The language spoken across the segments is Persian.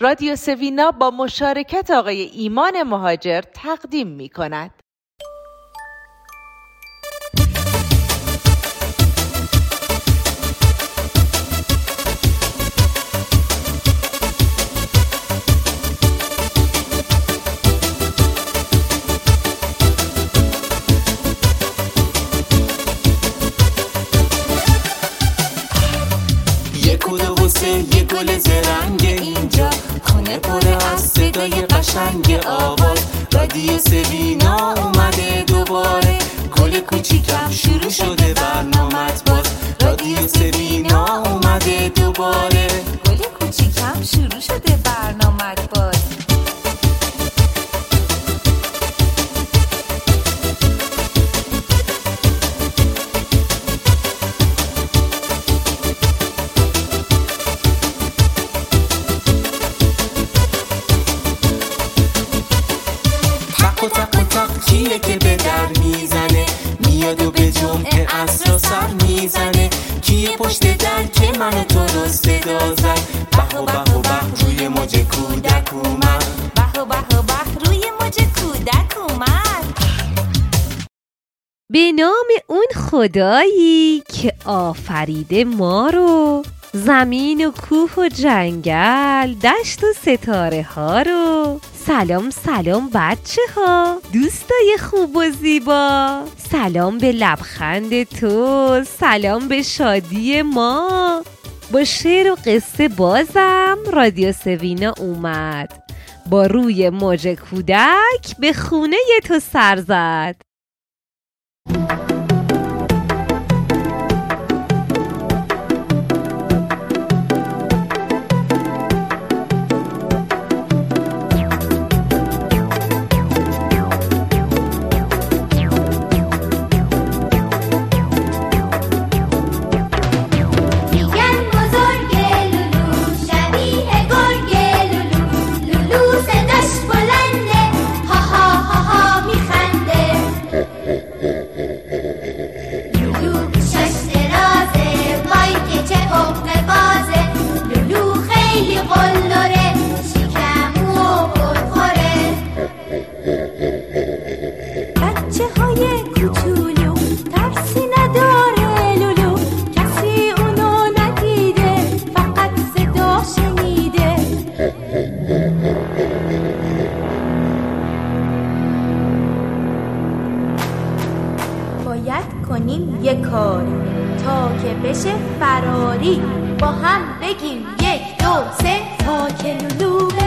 رادیو سوینا با مشارکت آقای ایمان مهاجر تقدیم می کند. سوینا اومده دوباره. گل کوچیکم شروع شده برنامت باز. رادیو سوینا اومده دوباره. گل کوچیکم شروع شده سر می‌زنه. کیه پشت در که منو تو رو صدا زد. به و به و به روی موج کودک اومد. به و به و به روی موج کودک اومد. به نام اون خدایی که آفریده ما رو زمین و کوه و جنگل دشت و ستاره ها رو. سلام سلام بچه ها دوستای خوب و زیبا. سلام به لبخند تو. سلام به شادی ما. با شعر و قصه بازم رادیو سوینا اومد. با روی موج کودک به خونه تو سر زد. کنیم یک کار. تا که بشه فراری با هم بگیم یک دو سه. تا که لولو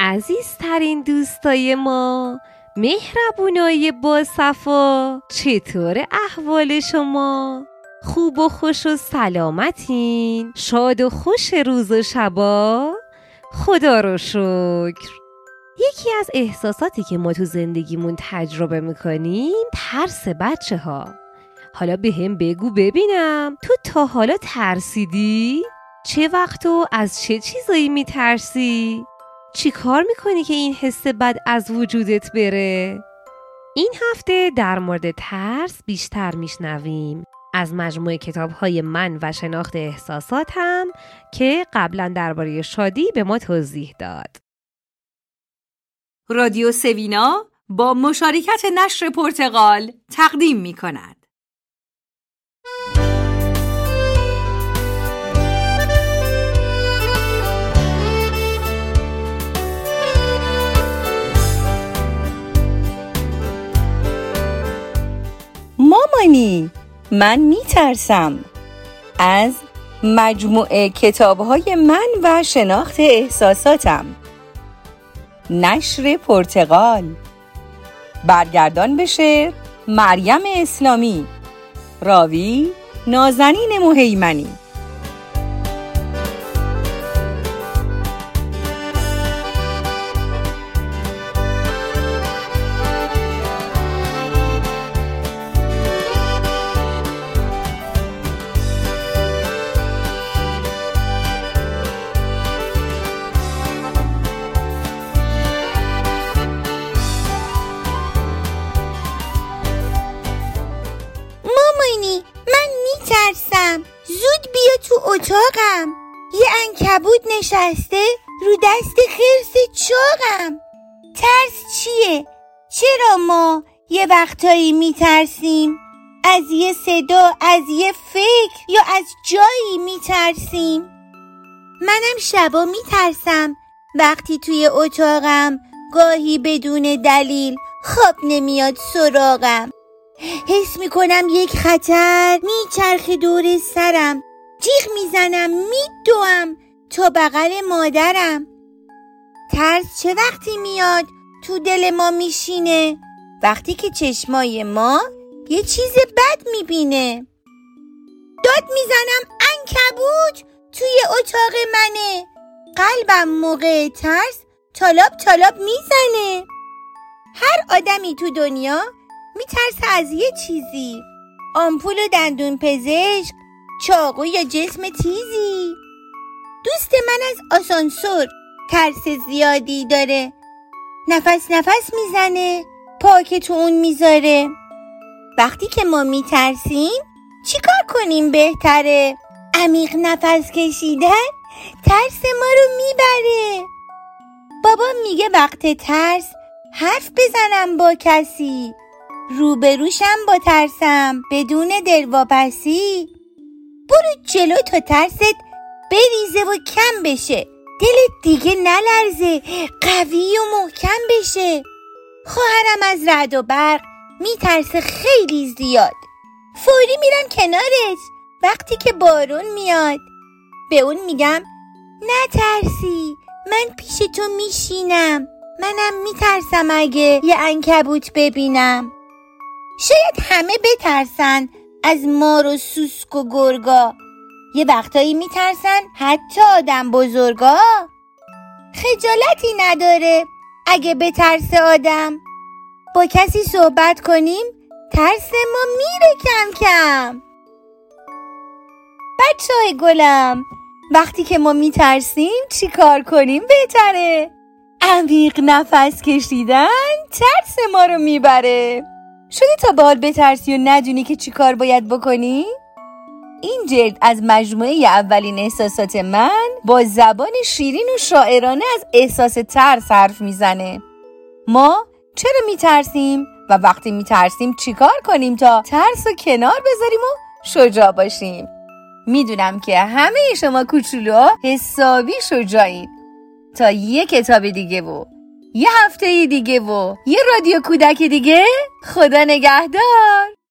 عزیزترین دوستای ما مهربونای با صفا چطور احوال شما؟ خوب و خوش و سلامتین. شاد و خوش روز و شبا. خدا رو شکر. یکی از احساساتی که ما تو زندگیمون تجربه می‌کنیم ترس بچه ها حالا به هم بگو ببینم تو تا حالا ترسیدی؟ چه وقت و از چه چیزایی میترسی؟ چی کار می‌کنی که این حس بد از وجودت بره؟ این هفته در مورد ترس بیشتر میشنویم از مجموعه کتاب های من و شناخت احساساتم که قبلا درباره شادی به ما توضیح داد. رادیو سوینا با مشارکت نشر پرتغال تقدیم می کند. مامانی من می ترسم از مجموعه کتاب های من و شناخت احساساتم نشر پرتغال. برگردان بشه مریم اسلامی. راوی نازنین مهیمنی. نشسته رو دست خرس چاقم ترس چیه؟ چرا ما یه وقتایی میترسیم؟ از یه صدا، از یه فکر یا از جایی میترسیم؟ منم شبا میترسم وقتی توی اتاقم گاهی بدون دلیل خواب نمیاد سراغم حس می‌کنم یک خطر میچرخه دور سرم جیغ می‌زنم میدوم تا بغل مادرم. ترس چه وقتی میاد؟ تو دل ما میشینه. وقتی که چشمای ما یه چیز بد می‌بینه. داد می‌زنم انکبوت توی اتاق منه. قلبم موقع ترس تالاب تالاب می‌زنه. هر آدمی تو دنیا میترسه از یه چیزی. آمپول و دندون پزشک چاقو یا جسم تیزی. دوست من از آسانسور ترس زیادی داره. نفس نفس می‌زنه پاک تو اون می‌ذاره. وقتی که ما میترسیم چیکار کنیم بهتره؟ عمیق نفس کشیدن ترس ما رو می‌بره. بابا میگه وقت ترس حرف بزنم با کسی. روبروشم با ترسم بدون دلواپسی برو جلو تا ترست بریزه و کم بشه. دلت دیگه نلرزه. قوی و محکم بشه. خواهرم از رد و برق میترسه خیلی زیاد. فوری میرم کنارش. وقتی که بارون میاد. به اون میگم نترسی. من پیش تو میشینم. منم میترسم اگه یه انکبوت ببینم. شاید همه بترسن از مار و سوسک و گرگا. یه وقتایی میترسن حتی آدم بزرگا. خجالتی نداره اگه به ترس آدم. با کسی صحبت کنیم ترس ما میره کم کم. بچه های گلم وقتی که ما میترسیم چی کار کنیم بهتره؟ عمیق نفس کشیدن ترس ما رو می‌بره. شده تا بال بترسی و ندونی که چی کار باید بکنی؟ این جلد از مجموعه اولین احساسات من با زبان شیرین و شاعرانه از احساس ترس حرف می‌زنه. ما چرا میترسیم و وقتی میترسیم چیکار کنیم تا ترس و کنار بذاریم و شجاع باشیم؟ می‌دونم که همه شما کوچولوها حسابی شجاعین. تا یه کتاب دیگه و یه هفته دیگه و یه رادیو کودک دیگه خدا نگهدار!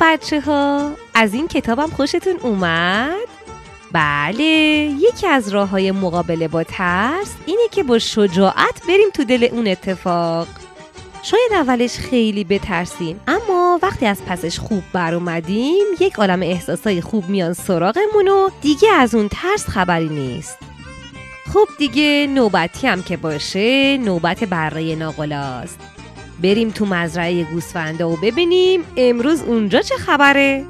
بچه ها از این کتابم خوشتون اومد؟ بله یکی از راه های مقابله با ترس اینه که با شجاعت بریم تو دل اون اتفاق. شاید اولش خیلی بترسیم اما وقتی از پسش خوب بر اومدیم یک عالم احساسای خوب میان سراغمون و دیگه از اون ترس خبری نیست. خب دیگه نوبتی هم که باشه نوبت بره ناقلاست. بریم تو مزرعه گوسفنده و ببینیم امروز اونجا چه خبره.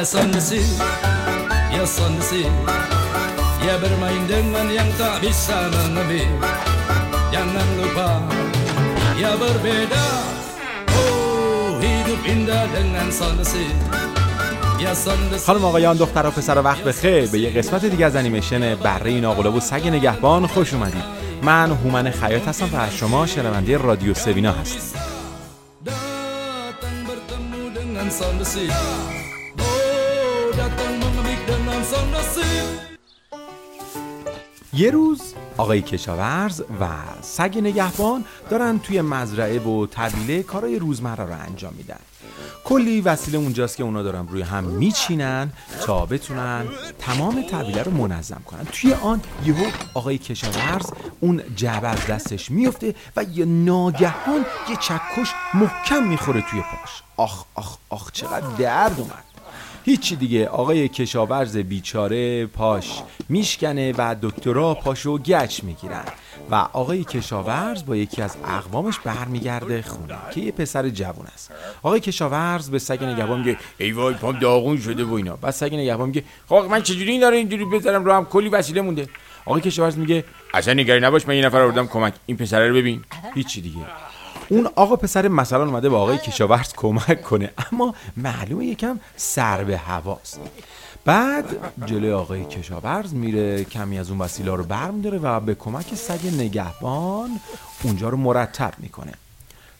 Ya ya sandesi Ya bermain dengan yang tak bisa mengambil. Jangan lupa, ya berbeda. Oh, hidup indah dengan sandesi خانم آقایان دختر و پسر وقت بخیر. به یه قسمت دیگه از انیمیشن بره ناقلا و سگ نگهبان خوش اومدید. من هومن خیاط هستم و از شما شنونده رادیو سوینا هستم. Sandesi یه روز آقای کشاورز و سگ نگهبان دارن توی مزرعه و طویله کارای روزمره رو انجام میدن. کلی وسیله اونجاست که اونا دارن روی هم میچینن تا بتونن تمام طویله رو منظم کنن. توی آن یهو آقای کشاورز اون جعبه از دستش میفته و یه ناگهان یه چکش محکم می‌خوره توی پاش. آخ آخ آخ چقدر درد اومد. هیچی دیگه. آقای کشاورز بیچاره پاش میشکنه و دکترها پاشو گچ می‌گیرن. و آقای کشاورز با یکی از اقوامش برمیگرده خونه که یه پسر جوون است. آقای کشاورز به سگ نگهبان میگه ای وای پام داغون شده و اینا. بعد سگ نگهبان میگه خب من چجوری این داره اینجوری بذارم رو هم؟ کلی وسیله مونده. آقای کشاورز میگه اصلا نگران نباش من یه نفر آوردم کمک. این پسره رو ببین. هیچی دیگه. اون آقا پسر مثلا اومده به آقای کشاورز کمک کنه. اما معلومه یکم سر به هواست. بعد جلوی آقای کشاورز میره کمی از اون وسیله رو برمیداره و به کمک سگ نگهبان اونجا رو مرتب می‌کنه.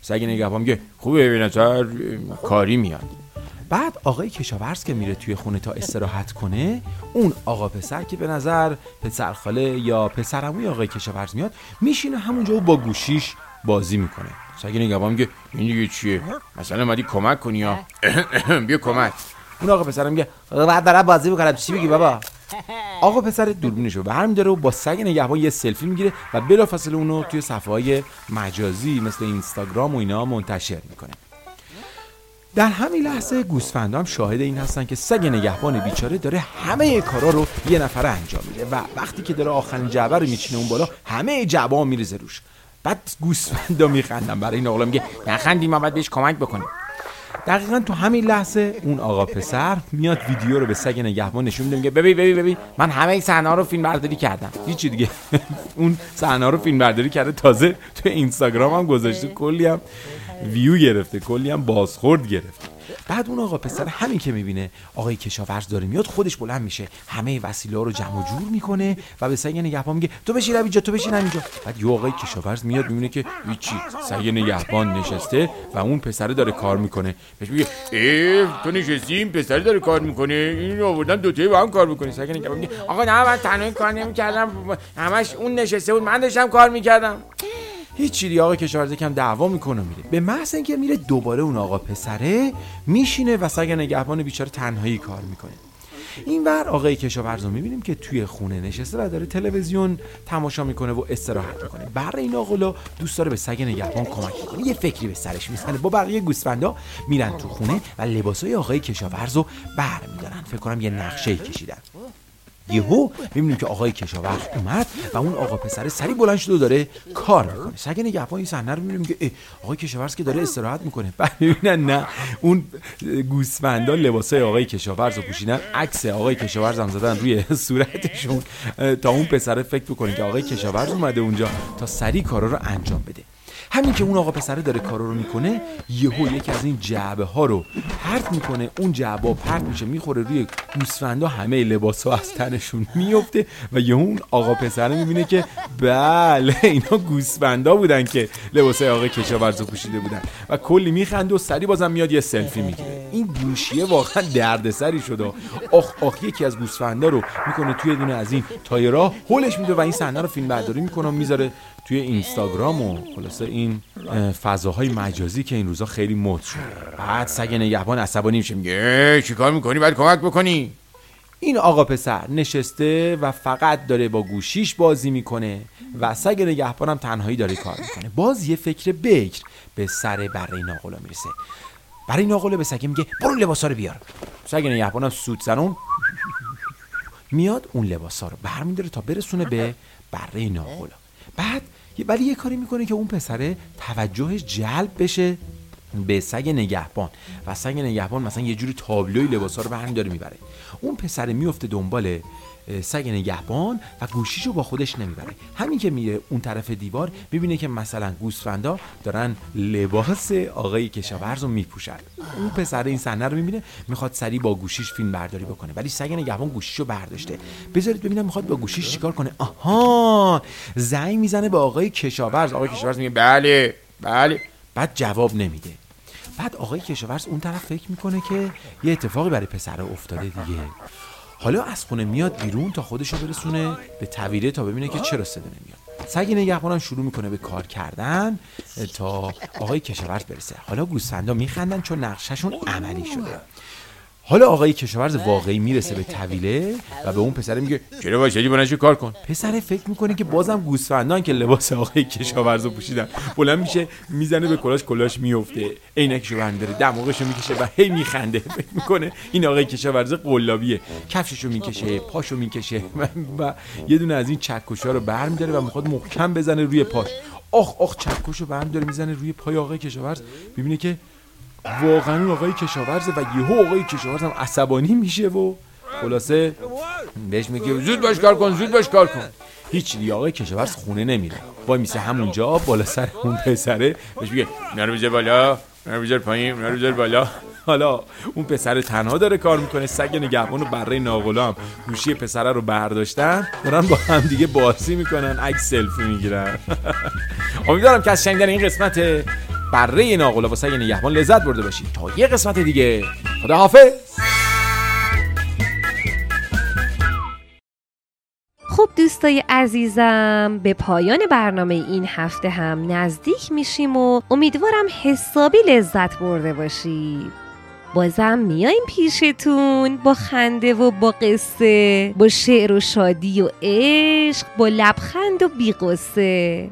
سگ نگهبان میگه خوبه به نظر کاری میاد. بعد آقای کشاورز که میره توی خونه تا استراحت کنه اون آقا پسر که به نظر پسر خاله یا پسرعموی آقای کشاورز میاد میشینه همونجا و با گوشیش بازی می‌کنه. سگ نگهبان میگه این دیگه چیه؟ مثلا اومدی کمک کنی یا بیا کمک. اون آقا پسر میگه بعد دارم بازی می‌کنم. چی میگی بابا؟ آقا پسر دوربینش رو برمی داره و با سگ نگهبان یه سلفی می‌گیره و بلافاصله اونو توی صفحه های مجازی مثل اینستاگرام و اینا منتشر می‌کنه. در همین لحظه گوسفندا هم شاهد این هستن که سگ نگهبان بیچاره داره همه کارا رو یه نفره انجام میده و وقتی که داره آخرین جعبه رو میچینه اون بالا همه جعبه ها میریزه روش. بعد گوسفندا میخندن برای این آقا میگه نخندیم باید بهش کمک بکنیم. دقیقا تو همین لحظه اون آقا پسر میاد ویدیو رو به سگ نگهبان نشون میده میگه ببین ببین ببین من همه این صحنه رو فیلم برداری کردم. هیچی دیگه. اون صحنه رو فیلم برداری کرده تازه تو اینستاگرام هم گذاشته کلی هم ویو گرفته کلی هم بازخورد گرفته. بعد اون آقا پسر همین که می‌بینه آقای کشاورز داره میاد خودش بلند میشه. همه وسیله رو جمع و جور می‌کنه و به سگ نگهبان میگه تو بشین اینجا تو بشین اینجا بعد یه آقای کشاورز میاد می‌بینه که هیچی سگ نگهبان نشسته و اون پسره داره کار می‌کنه. بهش میگه ای تو نشستی؟ این پسره داره کار می‌کنه این آوردن دو تایی با هم کار می‌کنه. سگ نگهبان میگه آقا نه من تنهایی کار نمی‌کردم همش اون نشسته بود من داشتم کار می‌کردم. هیچی دیگه آقا کشاورز کم دعوا می‌کنه میره به محض اینکه میره دوباره اون آقا پسره میشینه و سگ نگهبان بیچاره تنهایی کار می‌کنه. این ور آقای کشاورز رو می‌بینیم که توی خونه نشسته و داره تلویزیون تماشا می‌کنه و استراحت می‌کنه. برای این آقا دوست داره به سگ نگهبان کمک کنه. یه فکری به سرش می‌زنه. با بقیه گوسفندا میرن تو خونه و لباسای آقای کشاورز رو برمیدارن. فکر کنم یه نقشه کشیدن. یهو می‌بینیم که آقای کشاورز اومد و اون آقا پسر سری بلند شده داره کار می‌کنه. سگ نگهبان این صحنه رو می‌بینیم که آقای کشاورز که داره استراحت می‌کنه. بعد می‌بینن نه اون گوسفندا لباسای آقای کشاورز رو پوشیدن. عکس آقای کشاورز هم زدن روی صورتشون. تا اون پسر فکر بکنه که آقای کشاورز اومده اونجا تا سری کارا رو انجام بده. همین که اون آقا پسره داره کارا رو می‌کنه یهو یکی از این جعبه ها رو پرت می‌کنه. اون جعبه ها پرت میشه می‌خوره روی گوسفندا همه لباس ها از تنشون میفته و یهو اون آقا پسره می‌بینه که بله اینا گوسفندا بودن که لباسای آقا کشاورز پوشیده بودن. و کلی میخنده و سری بازم میاد یه سلفی می‌گیره. این گوشیه واقعا دردسری شده. آخ آخ یکی از گوسفندا رو می‌کنه توی دونه از این تایرها هولش میده و این صحنه رو فیلم برداری می‌کنه می‌ذاره توی اینستاگرام و خلاصه این اه، فضاهای مجازی که این روزا خیلی مد شد. بعد سگ نگهبان عصبانی میشه میگه چیکار می‌کنی؟ باید کمک بکنی. این آقا پسر نشسته و فقط داره با گوشیش بازی می‌کنه و سگ نگهبانم تنهایی داره کار می‌کنه. باز یه فکر بکر به سر برای ناقلا می‌رسه. برای ناقلا به سگ میگه برو لباسا رو بیار. سگ نگهبانم سود زنون میاد اون لباسا رو برمیداره تا برسونه به بره ناقلا بعد ولی یه کاری می‌کنه که اون پسره توجهش جلب بشه به سگ نگهبان. و سگ نگهبان مثلا یه جوری تابلوی لباسا رو برمی داره می‌بره. اون پسر میفته دنبال اه، سگ نگهبان و گوشیشو با خودش نمی‌بره. همین که میره اون طرف دیوار می‌بینه که مثلا گوسفندا دارن لباس آقای کشاورز رو میپوشن. اون پسر این صحنه رو می‌بینه می‌خواد سری با گوشیش فیلم برداری بکنه. ولی سگ نگهبان گوشیشو برداشته. بذارید ببینم می‌خواد با گوشیش چیکار کنه. آها! زنگ می‌زنه به آقای کشاورز. آقای کشاورز میگه بله بله. بعد جواب نمیده. بعد آقای کشاورز اون طرف فکر می‌کنه که یه اتفاقی برای پسر افتاده دیگه. حالا از خونه میاد بیرون تا خودشو برسونه به تویره تا ببینه که چرا صدا نمیاد. سگ نگهبانم شروع می‌کنه به کار کردن تا آقای کشاورز برسه. حالا گوسفندا میخندن چون نقششون عملی شده. حالا آقای کشاورز واقعی می‌رسه به طویله و به اون پسر میگه چرا وایسادی بلند کار کن؟ پسر فکر می‌کنه که بازم گوسفندان که لباس آقای کشاورز رو پوشیدن. بلند میشه می‌زنه به کلاش کلاش میفته عینکشو برداره دماغشو می‌کشه و هی میخنده. فکر می‌کنه این آقای کشاورز قلابیه. کفششو می‌کشه پاشو می‌کشه و, و یه دونه از این چکشا رو برمیداره و می‌خواد محکم بزنه روی پاش. آخ آخ چکشو برمیداره می‌زنه روی پای آقای کشاورز. می‌بینه که واقعا آقای کشاورزه و یهو آقای کشاورز هم عصبانی میشه و خلاصه بهش میگه زود باش کار کن زود باش کار کن. هیچ دیگه آقای کشاورز خونه نمیره. وای میسه همونجا بالا سر اون پسره بهش میگه اینا رو بذار بالا اینا رو بذار پایین اینا رو بذار بالا. حالا اون پسر تنها داره کار می‌کنه سگ نگهبان و بره ناغلام گوشی پسره رو برداشتن دارن با هم دیگه بازی می‌کنن عکس سلفی می‌گیرن. امیدوارم که از شنیدن این قسمت بره ناقلا و سگ نگهبان لذت برده باشید تا یه قسمت دیگه. خدا حافظ خب دوستای عزیزم به پایان برنامه این هفته هم نزدیک میشیم و امیدوارم حسابی لذت برده باشید. بازم میایم پیشتون با خنده و با قصه با شعر و شادی و عشق با لبخند و بیقصه.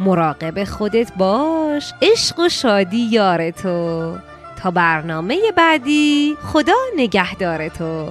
مراقب خودت باش. عشق و شادی یار تو. تا برنامه بعدی خدا نگهدار تو.